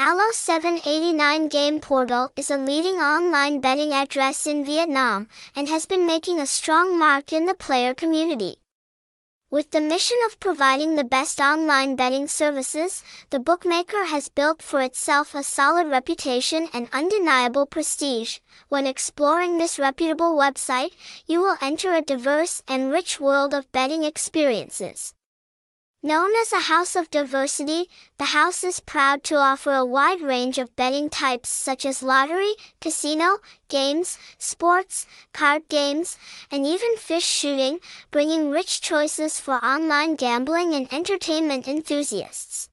Alo 789 Game Portal is a leading online betting address in Vietnam and has been making a strong mark in the player community. With the mission of providing the best online betting services, the bookmaker has built for itself a solid reputation and undeniable prestige. When exploring this reputable website, you will enter a diverse and rich world of betting experiences. Known as a house of diversity, the house is proud to offer a wide range of betting types such as lottery, casino, games, sports, card games, and even fish shooting, bringing rich choices for online gambling and entertainment enthusiasts.